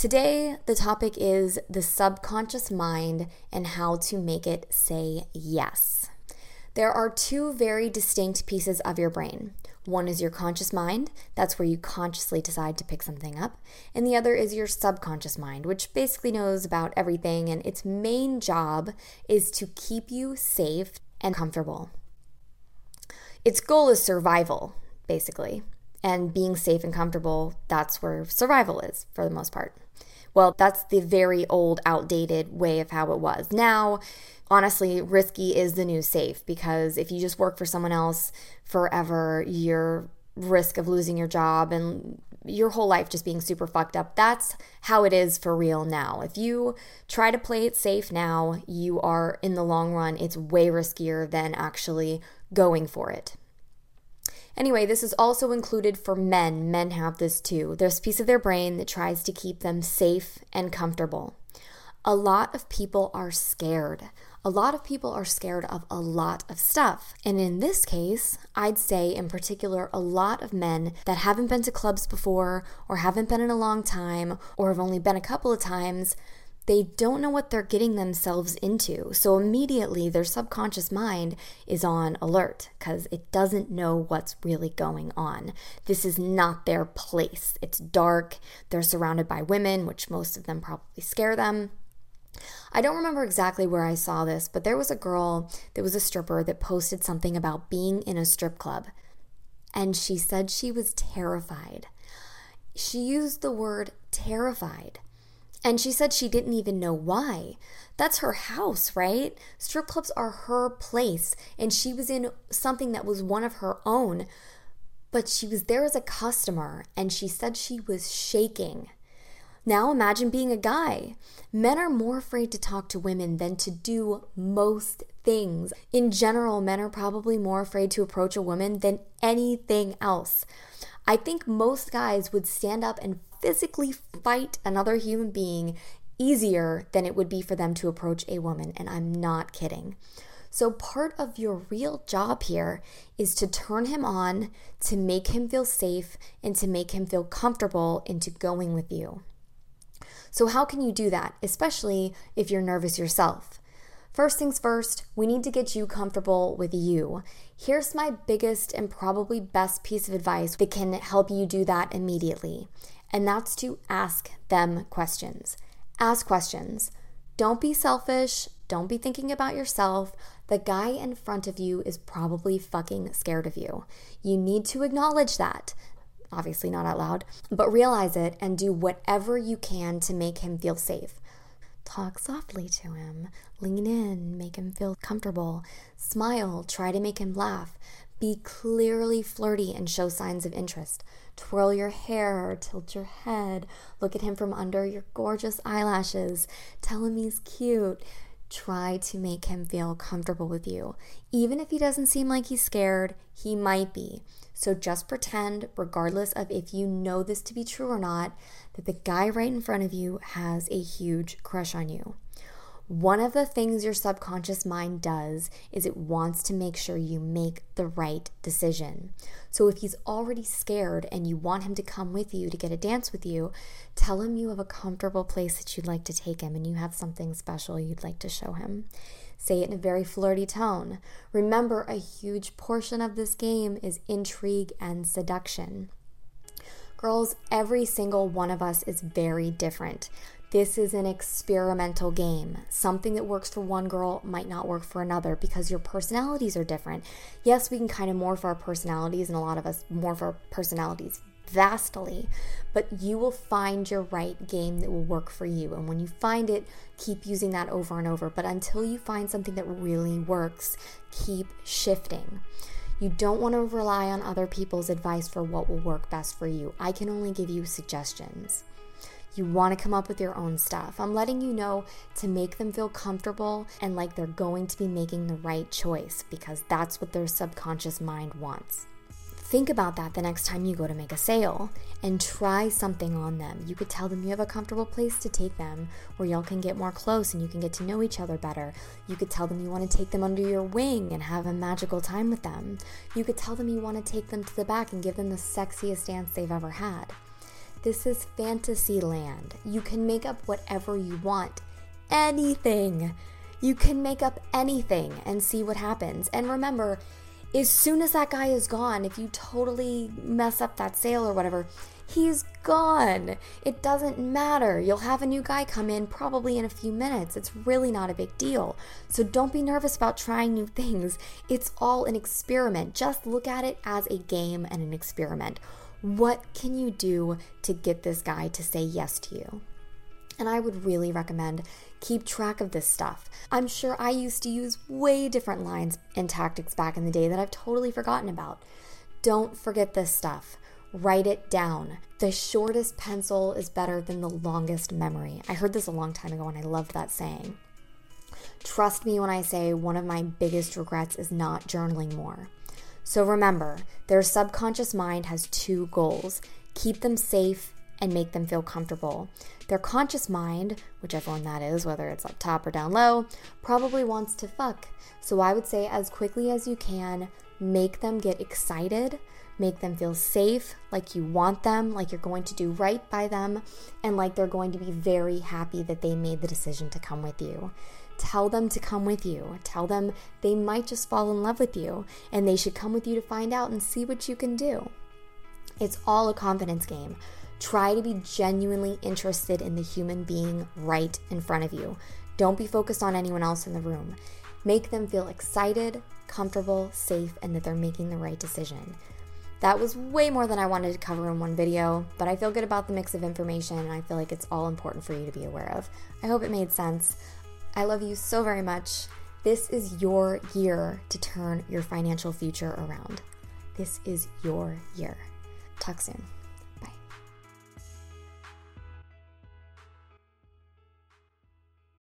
Today, the topic is the subconscious mind and how to make it say yes. There are two very distinct pieces of your brain. One is your conscious mind, that's where you consciously decide to pick something up, and the other is your subconscious mind, which basically knows about everything, and its main job is to keep you safe and comfortable. Its goal is survival, basically, and being safe and comfortable, that's where survival is for the most part. Well, that's the very old, outdated way of how it was. Now, honestly, risky is the new safe because if you just work for someone else forever, your risk of losing your job and your whole life just being super fucked up. That's how it is for real now. If you try to play it safe now, you are in the long run, it's way riskier than actually going for it. Anyway, this is also included for men. Men have this too. There's a piece of their brain that tries to keep them safe and comfortable. A lot of people are scared. A lot of people are scared of a lot of stuff. And in this case, I'd say in particular, a lot of men that haven't been to clubs before, or haven't been in a long time, or have only been a couple of times, they don't know what they're getting themselves into. So immediately their subconscious mind is on alert because it doesn't know what's really going on. This is not their place. It's dark. They're surrounded by women, which most of them probably scare them. I don't remember exactly where I saw this, but there was a girl that was a stripper that posted something about being in a strip club. And she said she was terrified. She used the word terrified. And she said she didn't even know why. That's her house, right? Strip clubs are her place. And she was in something that was one of her own. But she was there as a customer and she said she was shaking. Now imagine being a guy. Men are more afraid to talk to women than to do most things. In general, men are probably more afraid to approach a woman than anything else. I think most guys would stand up and physically fight another human being easier than it would be for them to approach a woman, and I'm not kidding. So, part of your real job here is to turn him on, to make him feel safe, and to make him feel comfortable into going with you. So, how can you do that, especially if you're nervous yourself? First things first, we need to get you comfortable with you. Here's my biggest and probably best piece of advice that can help you do that immediately and that's to ask them questions. Ask questions. Don't be selfish. Don't be thinking about yourself. The guy in front of you is probably fucking scared of you. You need to acknowledge that. Obviously, not out loud, but realize it and do whatever you can to make him feel safe. Talk softly to him, lean in, make him feel comfortable, smile, try to make him laugh. Be clearly flirty and show signs of interest. Twirl your hair, tilt your head, look at him from under your gorgeous eyelashes. Tell him he's cute. Try to make him feel comfortable with you. Even if he doesn't seem like he's scared, he might be. So just pretend, regardless of if you know this to be true or not, that the guy right in front of you has a huge crush on you. One of the things your subconscious mind does is it wants to make sure you make the right decision. So if he's already scared and you want him to come with you to get a dance with you, tell him you have a comfortable place that you'd like to take him and you have something special you'd like to show him. Say it in a very flirty tone. Remember, a huge portion of this game is intrigue and seduction. Girls, every single one of us is very different. This is an experimental game. Something that works for one girl might not work for another because your personalities are different. Yes, we can kind of morph our personalities, and a lot of us morph our personalities vastly, but you will find your right game that will work for you. And when you find it, keep using that over and over. But until you find something that really works, keep shifting. You don't want to rely on other people's advice for what will work best for you. I can only give you suggestions. You want to come up with your own stuff. I'm letting you know to make them feel comfortable and like they're going to be making the right choice because that's what their subconscious mind wants. Think about that the next time you go to make a sale and try something on them. You could tell them you have a comfortable place to take them where y'all can get more close and you can get to know each other better. You could tell them you want to take them under your wing and have a magical time with them. You could tell them you want to take them to the back and give them the sexiest dance they've ever had. This is fantasy land. You can make up whatever you want. Anything. You can make up anything and see what happens. And remember, as soon as that guy is gone, if you totally mess up that sale or whatever, he's gone. It doesn't matter. You'll have a new guy come in probably in a few minutes. It's really not a big deal. So don't be nervous about trying new things. It's all an experiment. Just look at it as a game and an experiment. What can you do to get this guy to say yes to you? And I would really recommend keep track of this stuff. I'm sure I used to use way different lines and tactics back in the day that I've totally forgotten about. Don't forget this stuff. Write it down. The shortest pencil is better than the longest memory. I heard this a long time ago and I loved that saying. Trust me when I say one of my biggest regrets is not journaling more. So remember, their subconscious mind has two goals keep them safe and make them feel comfortable. Their conscious mind, whichever one that is, whether it's up top or down low, probably wants to fuck. So I would say, as quickly as you can, make them get excited, make them feel safe, like you want them, like you're going to do right by them, and like they're going to be very happy that they made the decision to come with you. Tell them to come with you. Tell them they might just fall in love with you and they should come with you to find out and see what you can do. It's all a confidence game. Try to be genuinely interested in the human being right in front of you. Don't be focused on anyone else in the room. Make them feel excited, comfortable, safe, and that they're making the right decision. That was way more than I wanted to cover in one video, but I feel good about the mix of information and I feel like it's all important for you to be aware of. I hope it made sense. I love you so very much. This is your year to turn your financial future around. This is your year. Talk soon.